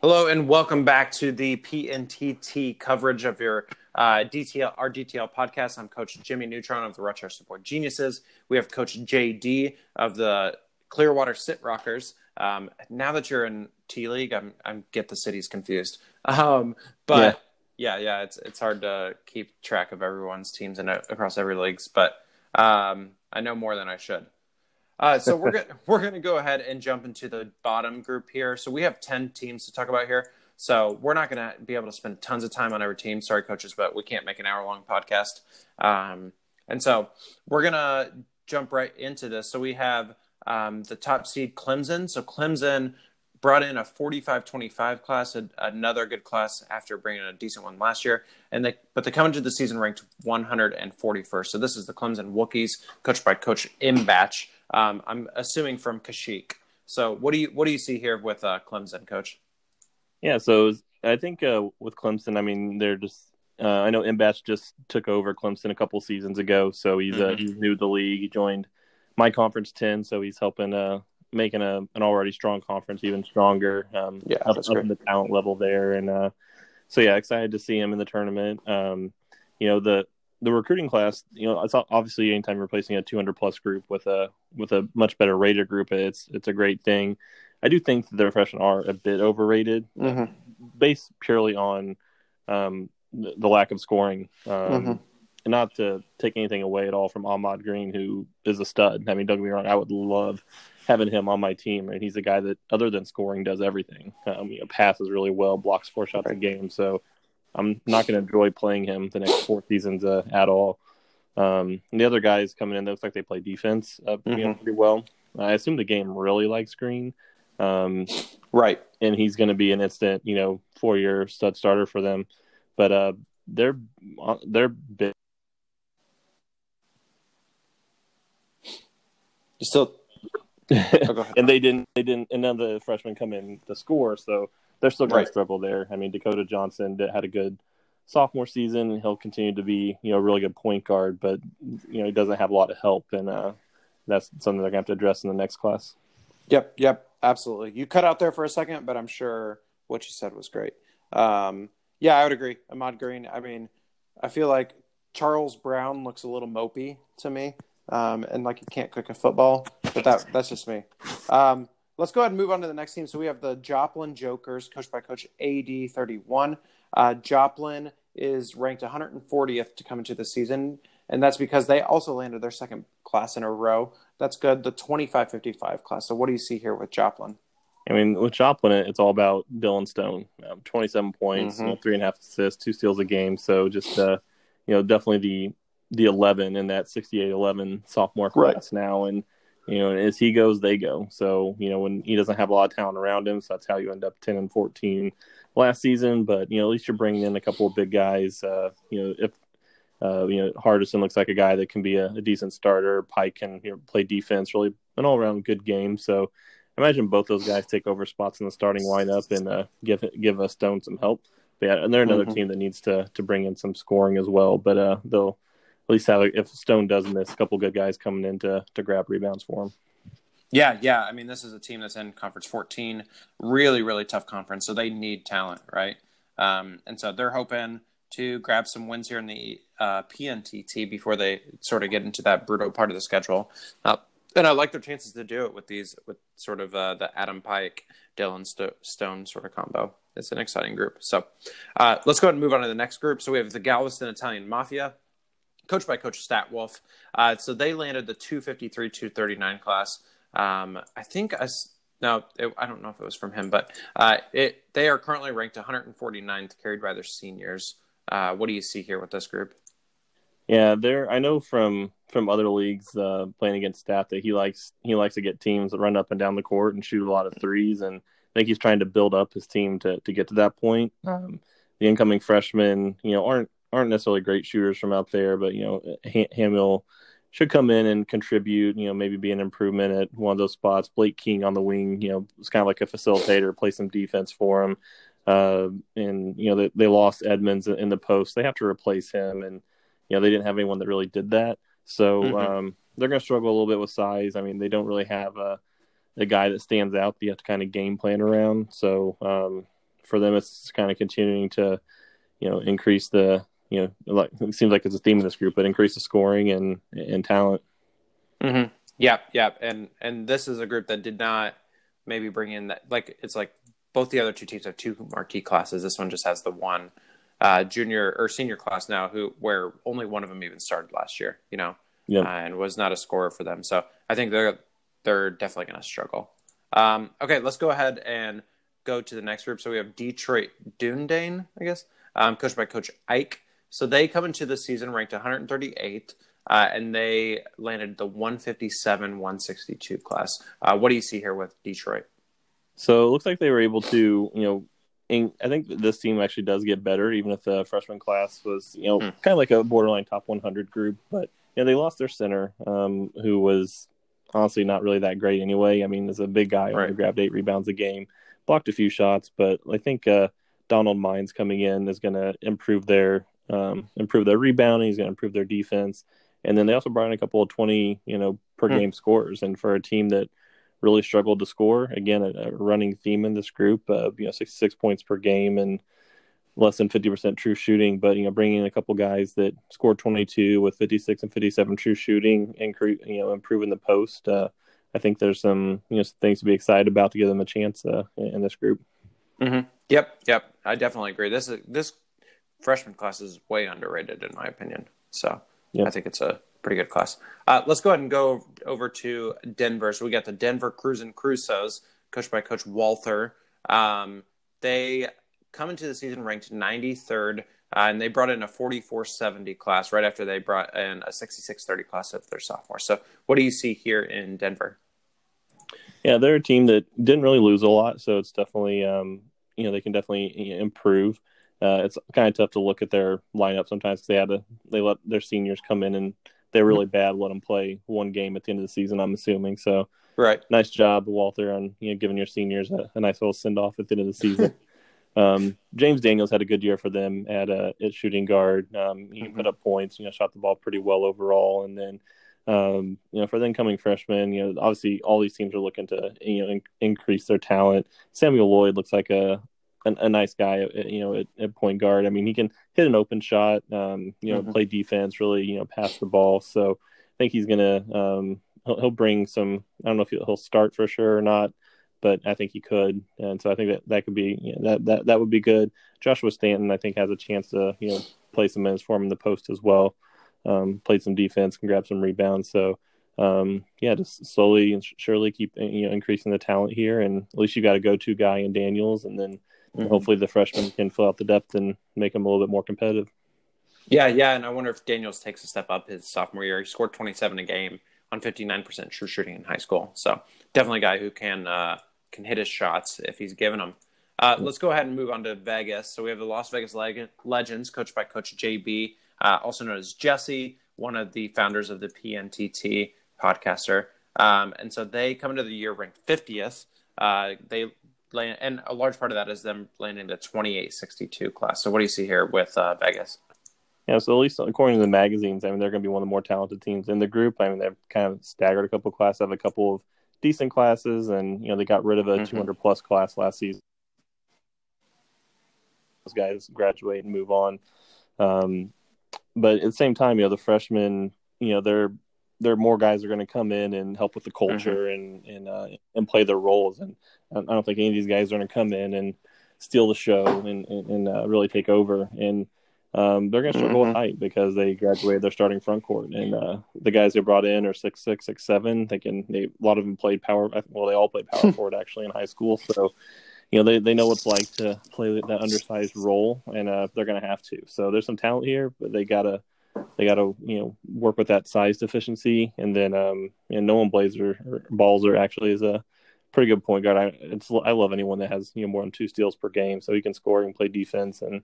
Hello and welcome back to the PNTT coverage of your uh, DTL, our DTL podcast. I'm Coach Jimmy Neutron of the Rochester Sport Geniuses. We have Coach JD of the Clearwater Sit Rockers. Um, now that you're in T League, I'm I get the cities confused. Um, but yeah. yeah, yeah, it's it's hard to keep track of everyone's teams and across every leagues. But um, I know more than I should. Uh, so we're gonna we're gonna go ahead and jump into the bottom group here. So we have ten teams to talk about here. So we're not gonna be able to spend tons of time on every team. Sorry, coaches, but we can't make an hour long podcast. Um, and so we're gonna jump right into this. So we have um, the top seed Clemson. So Clemson brought in a 45-25 class, another good class after bringing a decent one last year. And they, but they come into the season ranked 141st. So this is the Clemson Wookiees, coached by Coach M. Um, I'm assuming from Kashik. So what do you what do you see here with uh, Clemson, Coach? Yeah, so I think uh, with Clemson, I mean they're just. Uh, I know Mbatch just took over Clemson a couple seasons ago, so he's uh, mm-hmm. he's new to the league. He joined my conference ten, so he's helping uh, making a an already strong conference even stronger. Um, yeah, up, up the talent level there, and uh, so yeah, excited to see him in the tournament. Um, you know the the recruiting class, you know, it's obviously anytime you're replacing a 200 plus group with a with a much better rated group, it's it's a great thing. I do think that their freshmen are a bit overrated, mm-hmm. based purely on um, the, the, lack of scoring. Um, mm-hmm. And not to take anything away at all from Ahmad Green, who is a stud. I mean, don't get me wrong, I would love having him on my team. And he's a guy that, other than scoring, does everything. Um, you know, passes really well, blocks four shots right. a game. So I'm not going to enjoy playing him the next four seasons uh, at all. Um, the other guys coming in, looks like they play defense uh, mm-hmm. you know, pretty well. I assume the game really likes Green. Um, right. And he's going to be an instant, you know, four year stud starter for them. But uh, they're they're big. Still, oh, and they didn't they didn't and none of the freshmen come in to score, so they're still going right. to struggle there. I mean, Dakota Johnson had a good sophomore season. He'll continue to be, you know, a really good point guard, but you know, he doesn't have a lot of help, and uh, that's something they're going to have to address in the next class. Yep, yep, absolutely. You cut out there for a second, but I'm sure what you said was great. Um, yeah, I would agree. Ahmad Green. I mean, I feel like Charles Brown looks a little mopey to me, um, and like he can't cook a football. But that that's just me. Um, Let's go ahead and move on to the next team. So we have the Joplin Jokers, coached by Coach AD31. Uh, Joplin is ranked 140th to come into the season, and that's because they also landed their second class in a row. That's good. The 25-55 class. So what do you see here with Joplin? I mean, with Joplin, it's all about Dylan Stone. Um, 27 points, mm-hmm. you know, three and a half assists, two steals a game. So just, uh, you know, definitely the the 11 in that 68-11 sophomore class right. now. And – you know, as he goes, they go. So, you know, when he doesn't have a lot of talent around him, so that's how you end up 10 and 14 last season. But, you know, at least you're bringing in a couple of big guys. Uh, you know, if, uh, you know, Hardison looks like a guy that can be a, a decent starter. Pike can you know, play defense, really an all around good game. So, imagine both those guys take over spots in the starting lineup and uh, give give us Stone some help. But yeah, and they're another mm-hmm. team that needs to to bring in some scoring as well. But uh, they'll least have if Stone does miss a couple good guys coming in to to grab rebounds for him. Yeah, yeah. I mean, this is a team that's in Conference 14, really, really tough conference. So they need talent, right? Um, and so they're hoping to grab some wins here in the uh, PNTT before they sort of get into that brutal part of the schedule. Uh, and I like their chances to do it with these, with sort of uh, the Adam Pike, Dylan St- Stone sort of combo. It's an exciting group. So uh, let's go ahead and move on to the next group. So we have the Galveston Italian Mafia coached by Coach Statwolf. Uh, so they landed the 253 239 class. Um, I think it, I don't know if it was from him, but uh, it they are currently ranked 149th, carried by their seniors. Uh, what do you see here with this group? Yeah, there. I know from from other leagues uh, playing against staff that he likes he likes to get teams that run up and down the court and shoot a lot of threes, and I think he's trying to build up his team to to get to that point. Um, the incoming freshmen, you know, aren't aren't necessarily great shooters from out there, but you know, Hamill should come in and contribute. You know, maybe be an improvement at one of those spots. Blake King on the wing, you know, was kind of like a facilitator, play some defense for him. Uh, and you know, they, they lost Edmonds in the post. They have to replace him, and you know, they didn't have anyone that really did that. So mm-hmm. um, they're going to struggle a little bit with size. I mean, they don't really have a a guy that stands out that you have to kind of game plan around. So um, for them, it's kind of continuing to, you know, increase the, you know, like it seems like it's a theme in this group, but increase the scoring and and talent. Mm-hmm. Yep, yep. And and this is a group that did not maybe bring in that like it's like both the other two teams have two marquee classes. This one just has the one uh, junior or senior class now who where only one of them even started last year. You know, Yep. uh, and was not a scorer for them. So I think they're they're definitely going to struggle. Um, okay, let's go ahead and go to the next group. So we have Detroit Dundane, I guess, um, coached by Coach Ike. So they come into the season ranked 138, uh, and they landed the 157 162 class. Uh, what do you see here with Detroit? So it looks like they were able to, you know, in, I think this team actually does get better, even if the freshman class was, you know, Hmm. kind of like a borderline top 100 group. But you know, they lost their center, um, who was honestly not really that great anyway. I mean, as a big guy, Right. grabbed eight rebounds a game, blocked a few shots, but I think uh, Donald Mines coming in is going to improve their um, improve their rebounding. He's going to improve their defense, and then they also brought in a couple of 20, you know, per Hmm. game scores. And for a team that really struggled to score. Again, a, a running theme in this group. Uh, you know, 66 points per game and less than 50% true shooting. But you know, bringing in a couple guys that scored 22 with 56 and 57 true shooting, incre- you know, improving the post. Uh, I think there's some you know some things to be excited about to give them a chance uh, in, in this group. Mm-hmm. Yep, yep. I definitely agree. This is this freshman class is way underrated in my opinion. So. I think it's a pretty good class. Uh, let's go ahead and go over to Denver. So we got the Denver Cruising Crusoes, coached by Coach Walther. Um, they come into the season ranked 93rd, uh, and they brought in a 4470 class right after they brought in a 6630 class of their sophomore. So what do you see here in Denver? Yeah, they're a team that didn't really lose a lot, so it's definitely um, you know they can definitely improve. Uh, it's kind of tough to look at their lineup sometimes because they had to they let their seniors come in and they're really bad. Let them play one game at the end of the season. I'm assuming so. Right. Nice job, Walter, on you know giving your seniors a, a nice little send off at the end of the season. um, James Daniels had a good year for them at uh, at shooting guard. Um, he Mhm. put up points. You know, shot the ball pretty well overall, and then um, you know, for the incoming freshmen, you know, obviously all these teams are looking to, you know, in- increase their talent. Samuel Lloyd looks like a a, a nice guy, uh, you know, at, at point guard. I mean, he can hit an open shot, um, you know, Mhm. play defense, really, you know, pass the ball. So I think he's gonna, um, he'll, he'll bring some. I don't know if he'll, he'll start for sure or not, but I think he could, and so I think that that could be you know, that that that would be good. Joshua Stanton, I think, has a chance to, you know, play some minutes for him in the post as well um, played some defense, can grab some rebounds. So, um, yeah, just slowly and surely keep you know increasing the talent here, and at least you got a go-to guy in Daniels, and then Mhm. hopefully the freshmen can fill out the depth and make them a little bit more competitive. Yeah, yeah, and I wonder if Daniels takes a step up his sophomore year. He scored 27 a game on 59% true shooting in high school. So definitely a guy who can uh, can hit his shots if he's given them. Uh, let's go ahead and move on to Vegas. So we have the Las Vegas Leg- Legends, coached by Coach JB, uh, also known as Jesse, one of the founders of the PNTT podcaster. Um, and so they come into the year ranked 50th. Uh, they land, and a large part of that is them landing the 2862 class. So what do you see here with uh, Vegas? Yeah, so at least according to the magazines, I mean they're going to be one of the more talented teams in the group. I mean they've kind of staggered a couple of classes, have a couple of decent classes, and you know they got rid of a Mhm. 200 plus class last season. Those guys graduate and move on, um, but at the same time, you know the freshmen, you know they're there are more guys are going to come in and help with the culture and and uh, and play their roles. And I don't think any of these guys are going to come in and steal the show and and, and uh, really take over. And um, they're going to struggle Mhm. with height because they graduated their starting front court. And uh, the guys they brought in are six six six seven. They can they a lot of them played power. Well, they all played power forward actually in high school. So. You know they, they know what it's like to play that undersized role, and uh, they're going to have to. So there's some talent here, but they gotta they got to you know work with that size deficiency, and then um, and Nolan Blazer or Balzer actually is a pretty good point guard. I it's I love anyone that has you know more than two steals per game, so he can score and play defense, and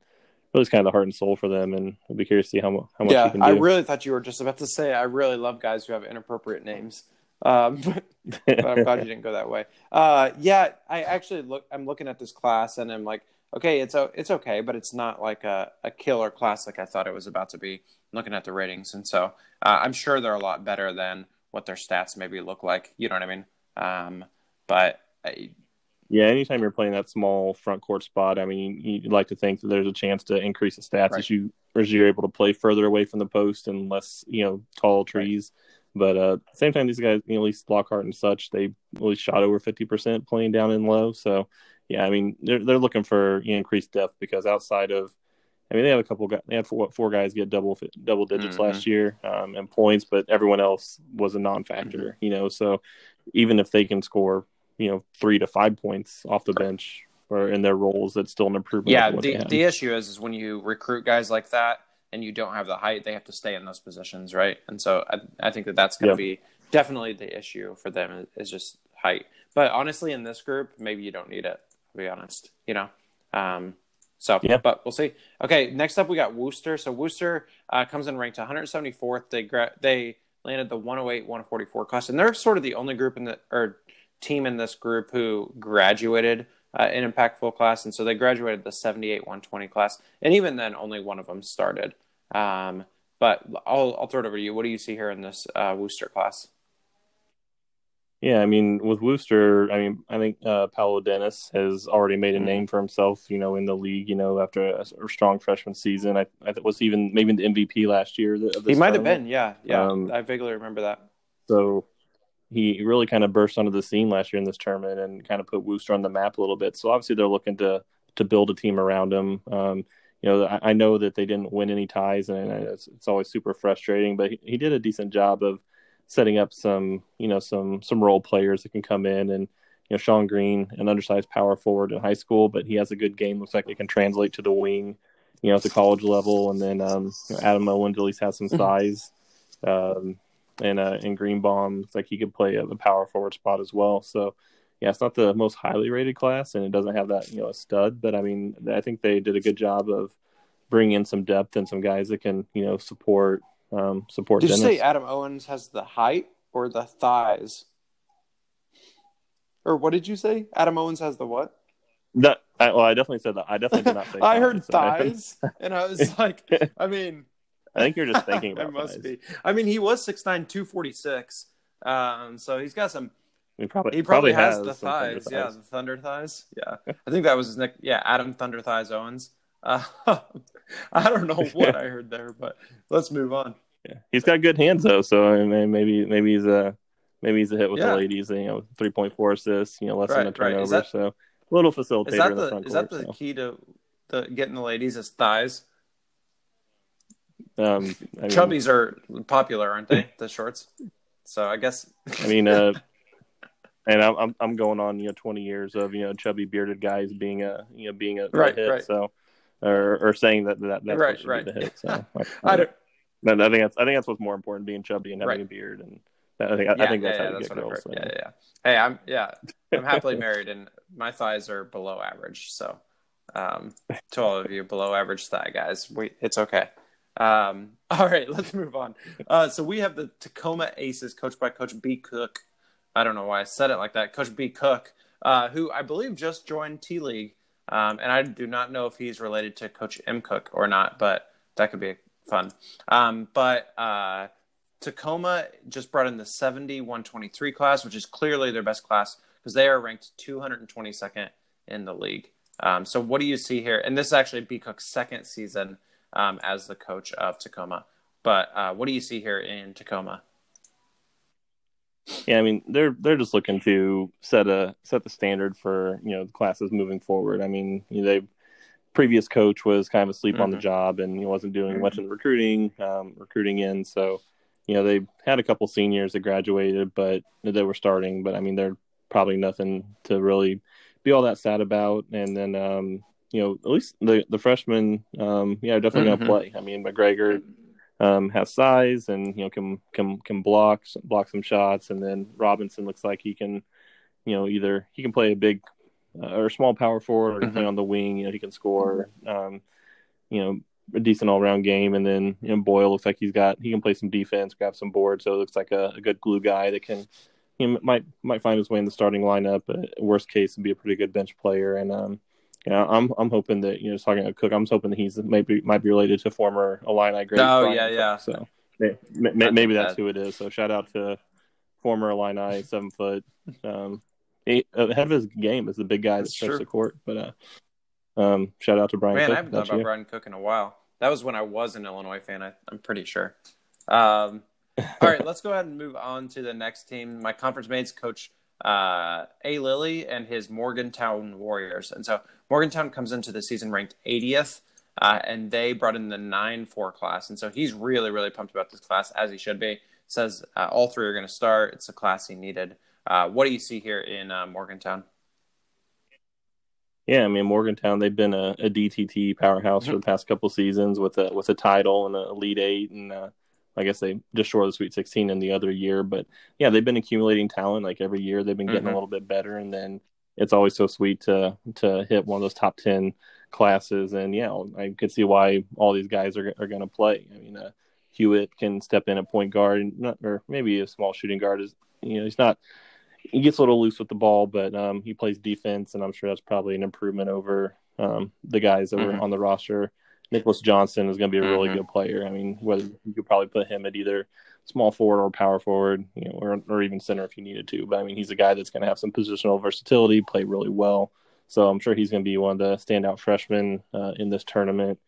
really is kind of the heart and soul for them. And I'll be curious to see how how much he Yeah, can do. I really thought you were just about to say I really love guys who have inappropriate names. Um, but, but I'm glad you didn't go that way. Uh, yeah, I actually look. I'm looking at this class and I'm like, okay, it's it's okay, but it's not like a, a killer class like I thought it was about to be. Looking at the ratings, and so uh, I'm sure they're a lot better than what their stats maybe look like. You know what I mean? Um, but I, Yeah, anytime you're playing that small front court spot, I mean, you'd like to think that there's a chance to increase the stats Right. as you as you're able to play further away from the post and less, you know, tall trees. But uh, same time, these guys, you know, at least Lockhart and such, they at least shot over fifty percent playing down in low. So yeah, I mean, they're they're looking for you know, increased depth because outside of, I mean, they have a couple guys, they had four, four guys get double double digits Mhm. last year um, in points, but everyone else was a non-factor, Mm-hmm. you know. So even if they can score, you know, three to five points off the bench or in their roles, that's still an improvement. Yeah, over what they the the issue is is when you recruit guys like that and you don't have the height, they have to stay in those positions, right? And so I, I think that that's going to be definitely the issue for them is just height. But honestly, in this group, maybe you don't need it. To be honest, you know. Um, so, Yeah. but we'll see. Okay, next up we got Worcester. So Worcester uh, comes in ranked 174th. They gra- they landed the 108 144 class, and they're sort of the only group in the or team in this group who graduated uh, an impactful class, and so they graduated the 78 120 class, and even then, only one of them started. Um, but I'll I'll throw it over to you. What do you see here in this uh, Worcester class? Yeah, I mean, with Worcester, I mean, I think uh, Paolo Dennis has already made a Mhm. name for himself, you know, in the league. You know, after a, a strong freshman season, I, I was even maybe the MVP last year. Of He might have been, yeah, yeah. Um, I vaguely remember that. So he really kind of burst onto the scene last year in this tournament and kind of put Worcester on the map a little bit. So obviously they're looking to to build a team around him. Um, you know, I, I know that they didn't win any ties, and it's, it's always super frustrating. But he, he did a decent job of setting up some, you know, some some role players that can come in and. You know, Sean Green, an undersized power forward in high school, but he has a good game. Looks like it can translate to the wing, you know, at the college level. And then um, you know, Adam Owens at least has some size. Um, and uh, and Greenbaum, it's like he could play a, a power forward spot as well. So yeah, it's not the most highly rated class, and it doesn't have that you know a stud. But I mean, I think they did a good job of bringing in some depth and some guys that can you know support um, support. Did you say Adam Owens has the height or the thighs? Or what did you say? Adam Owens has the what? that? I, well, I definitely said that. I definitely did not say. I heard thighs. thighs, and I was like, I mean, I think you're just thinking about it must thighs. be. I mean, he was 6'9", 246. Um, so he's got some. He probably He probably, has, has the thunder thighs. Yeah, the thunder thighs. Yeah, I think that was his nick. Yeah, Adam Thunder Thighs Owens. Uh, I don't know what I heard there, but let's move on. Yeah. He's got good hands though, so I mean, maybe maybe he's a maybe he's a hit with Yeah. the ladies. You know, three point four assists, you know, less than a Right, right. turnover. That- so a little facilitator Is that in the, the is that court. the so. key to the getting the ladies is thighs? Um, I mean, Chubbies are popular, aren't they? The shorts. So I guess. I mean, uh, and I'm I'm going on you know 20 years of you know chubby bearded guys being a you know being a, a Right, hit. right. So or or saying that that that's Right, right. hit. So I don't. I think that's I think that's what's more important, being chubby and having Right. a beard, and I think I, Yeah, I think that's yeah, how yeah, you that's get girls. so. Yeah, yeah, yeah. Hey, I'm yeah, I'm happily married, and my thighs are below average. So, um, to all of you below average thigh guys, we it's okay. Um, all right, let's move on. Uh, so we have the Tacoma Aces, coached by Coach B Cook. I don't know why I said it like that. Coach B Cook, uh, who I believe just joined T League, um, and I do not know if he's related to Coach M Cook or not, but that could be fun. Um, but uh, Tacoma just brought in the 70 123 class, which is clearly their best class because they are ranked 222nd in the league. Um, so, what do you see here? And this is actually B Cook's second season um, as the coach of Tacoma. But uh, what do you see here in Tacoma? Yeah, I mean they're they're just looking to set a set the standard for you know the classes moving forward. I mean you know, they previous coach was kind of asleep on the Mhm. job and he wasn't doing much in the recruiting, um, recruiting in. So you know they had a couple seniors that graduated, but they were starting. But I mean they're probably nothing to really be all that sad about. And then um, you know at least the the freshmen, um, yeah, definitely Mhm. going to play. I mean McGregor um, has size and you know can can can block block some shots, and then Robinson looks like he can, you know, either he can play a big uh, or small power forward, or play on the wing. You know, he can score, um, you know, a decent all round game, and then you know Boyle looks like he's got he can play some defense, grab some boards, so it looks like a, a good glue guy that can. He might might find his way in the starting lineup. But worst case, would be a pretty good bench player, and um, yeah, I'm I'm hoping that you know, just talking about Cook, I'm hoping that he's maybe might be related to former Illini great. Oh, Brian yeah, Cook. yeah. So may- may- think maybe that's that- who it is. So shout out to former Illini seven foot um, ahead of his game as the big guy that stretches the court. But uh, um, shout out to Brian. Man, Cook, I haven't thought about you. Brian Cook in a while. That was when I was an Illinois fan. I, am pretty sure. Um, all right, let's go ahead and move on to the next team. My conference mates, Coach uh, A. Lilly and his Morgantown Warriors. And so Morgantown comes into the season ranked 80th, uh, and they brought in the 9 4 class. And so he's really, really pumped about this class, as he should be. Says uh, all three are going to start. It's a class he needed. Uh, what do you see here in uh, Morgantown? Yeah, I mean Morgantown. They've been a, a DTT powerhouse for the past couple seasons with a with a title and a Elite Eight, and uh, I guess they just short of the Sweet 16 in the other year. But yeah, they've been accumulating talent. Like every year, they've been getting mm-hmm. a little bit better, and then it's always so sweet to to hit one of those top ten classes. And yeah, I could see why all these guys are are going to play. I mean, uh, Hewitt can step in at point guard, not, or maybe a small shooting guard. Is you know he's not he gets a little loose with the ball, but um, he plays defense, and I'm sure that's probably an improvement over um, the guys that mm-hmm. were on the roster. Nicholas Johnson is going to be a really mm-hmm. good player. I mean, whether you could probably put him at either small forward or power forward, you know, or, or even center if you needed to. But I mean, he's a guy that's going to have some positional versatility, play really well. So I'm sure he's going to be one of the standout freshmen uh, in this tournament.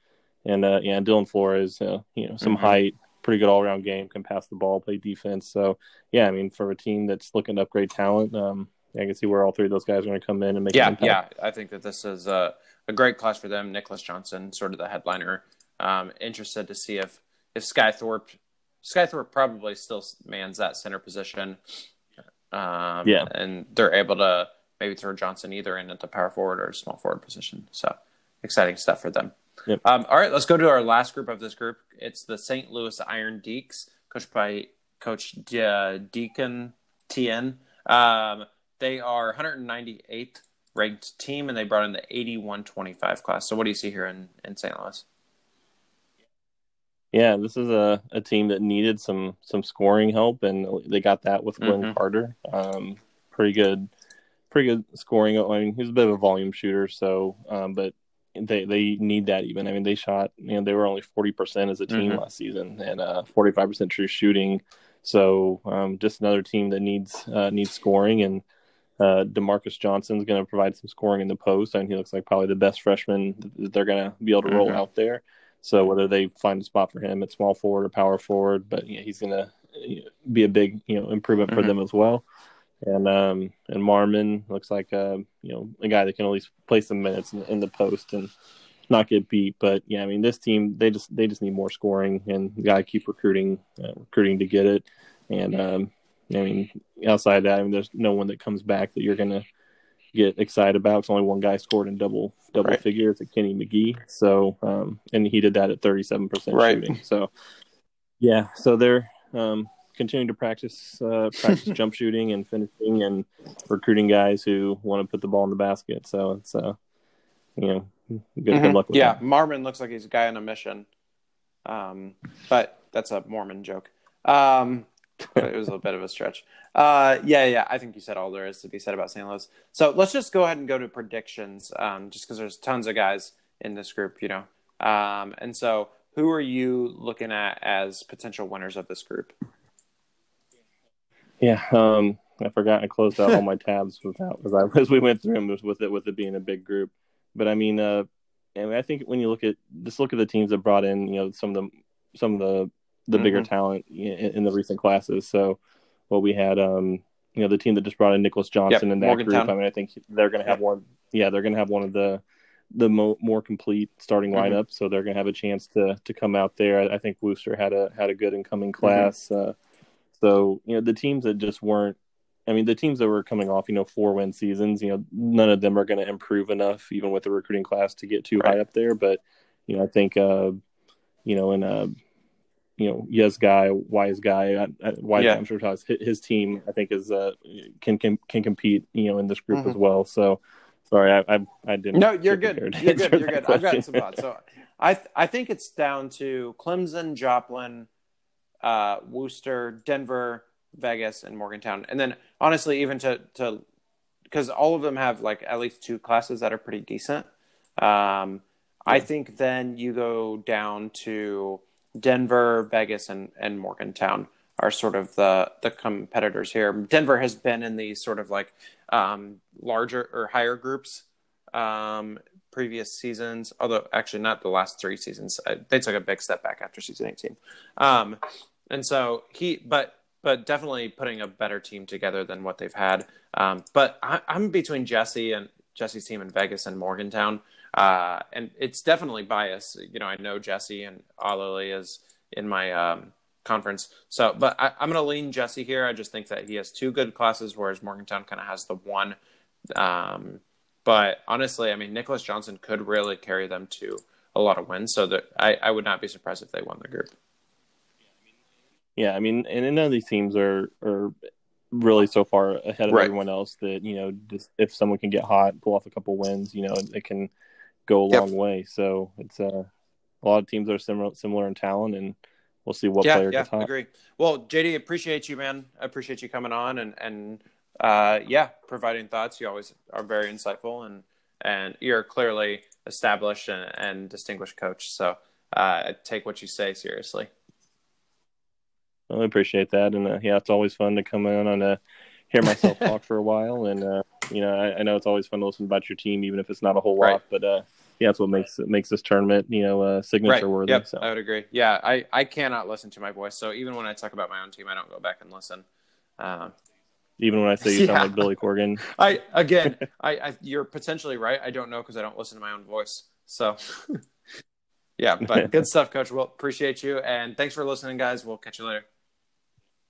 And uh, yeah, Dylan Flores, uh, you know, some mm-hmm. height, pretty good all around game, can pass the ball, play defense. So yeah, I mean, for a team that's looking to upgrade talent, um, I can see where all three of those guys are going to come in and make. Yeah, yeah, I think that this is a, a great class for them. Nicholas Johnson, sort of the headliner. Um, interested to see if if Skythorpe, Skythorpe probably still mans that center position. Um, yeah, and they're able to maybe throw Johnson either in at the power forward or small forward position. So exciting stuff for them. Yep. Um, all right, let's go to our last group of this group. It's the St. Louis Iron Deeks, coached by Coach De- Deacon Tien. Um, they are 198th ranked team, and they brought in the 81-25 class. So, what do you see here in, in St. Louis? Yeah, this is a, a team that needed some some scoring help, and they got that with Glenn mm-hmm. Carter. Um, pretty good, pretty good scoring. I mean, he's a bit of a volume shooter, so um, but they they need that even. I mean, they shot you know they were only forty percent as a team mm-hmm. last season and uh, forty five percent true shooting. So um, just another team that needs uh, needs scoring and. Uh, Demarcus Johnson's going to provide some scoring in the post, and he looks like probably the best freshman that they're going to be able to roll mm-hmm. out there. So whether they find a spot for him at small forward or power forward, but yeah, he's going to be a big you know improvement mm-hmm. for them as well and um and Marmon looks like uh you know a guy that can at least play some minutes in, in, the post and not get beat. But yeah, I mean this team they just they just need more scoring and got to keep recruiting uh, recruiting to get it. And um I mean outside that, I mean there's no one that comes back that you're gonna get excited about. It's only one guy scored in double double right. figures at Kenny McGee. So um and he did that at 37 percent right. shooting. So yeah, so they're um continuing to practice uh, practice jump shooting and finishing and recruiting guys who want to put the ball in the basket. So it's uh, you know, good, mm-hmm. good luck with yeah, that. Marmon looks like he's a guy on a mission. Um, but that's a Mormon joke. Um, it was a bit of a stretch. Uh, yeah, yeah, I think you said all there is to be said about St. Louis. So let's just go ahead and go to predictions, um, just because there's tons of guys in this group, you know. Um, and so, who are you looking at as potential winners of this group? Yeah, um, I forgot I closed out all my tabs without as, I, as we went through them with it with it being a big group. But I mean, uh, and I think when you look at just look at the teams that brought in, you know, some of the some of the the mm-hmm. bigger talent in, in, the recent classes. So, well, we had, um, you know, the team that just brought in Nicholas Johnson yep, in that Morgantown. group. I mean, I think they're going to have yep. one. Yeah, they're going to have one of the the mo- more complete starting mm-hmm. lineup, so they're going to have a chance to to come out there. I, I, think Worcester had a had a good incoming mm-hmm. class. Mm-hmm. Uh, so, you know, the teams that just weren't, I mean, the teams that were coming off, you know, four win seasons, you know, none of them are going to improve enough, even with the recruiting class, to get too right. high up there. But, you know, I think, uh, you know, in a, you know, yes guy, wise guy, wise yeah. I'm sure his, his team, I think, is uh, can can can compete, you know, in this group mm-hmm. as well. So, sorry, I I, I didn't. No, you're good. You're good. You're good. I've got some thoughts. So, I th- I think it's down to Clemson, Joplin, uh, Worcester, Denver, Vegas, and Morgantown. And then honestly, even to to because all of them have like at least two classes that are pretty decent. Um, I think then you go down to Denver, Vegas, and and Morgantown. are sort of the the competitors here. Denver has been in these sort of like um, larger or higher groups um, previous seasons, although actually not the last three seasons. They took a big step back after season 18. Um, and so he, but but definitely putting a better team together than what they've had. Um, but I, am between Jesse and Jesse's team in Vegas and Morgantown, uh, and it's definitely bias. You know, I know Jesse and Alali is in my um, conference, so but I, am going to lean Jesse here. I just think that he has two good classes, whereas Morgantown kind of has the one. Um, but honestly, I mean, Nicholas Johnson could really carry them to a lot of wins, so that I, I would not be surprised if they won the group. Yeah, I mean, and none of these teams are are really so far ahead of right. everyone else that you know, just if someone can get hot, pull off a couple wins, you know, it can go a yep. long way. So it's uh, a lot of teams are similar similar in talent, and we'll see what yeah, player yeah, gets hot. agree. Well, JD, appreciate you, man. I appreciate you coming on and and uh, yeah, providing thoughts. You always are very insightful, and and you're clearly established and, and distinguished coach. So uh, take what you say seriously. Well, I appreciate that, and uh, yeah, it's always fun to come in and uh, hear myself talk for a while, and uh, you know, I, I, know it's always fun to listen about your team, even if it's not a whole lot. Right. But uh, yeah, that's what makes it makes this tournament, you know, uh, signature right. worthy. Yep, so. I would agree. Yeah, I I cannot listen to my voice, so even when I talk about my own team, I don't go back and listen. Uh, even when I say you yeah. sound like Billy Corgan, I again, I, I you're potentially right. I don't know because I don't listen to my own voice. So. Yeah, but good stuff, Coach. Well, appreciate you. And thanks for listening, guys. We'll catch you later.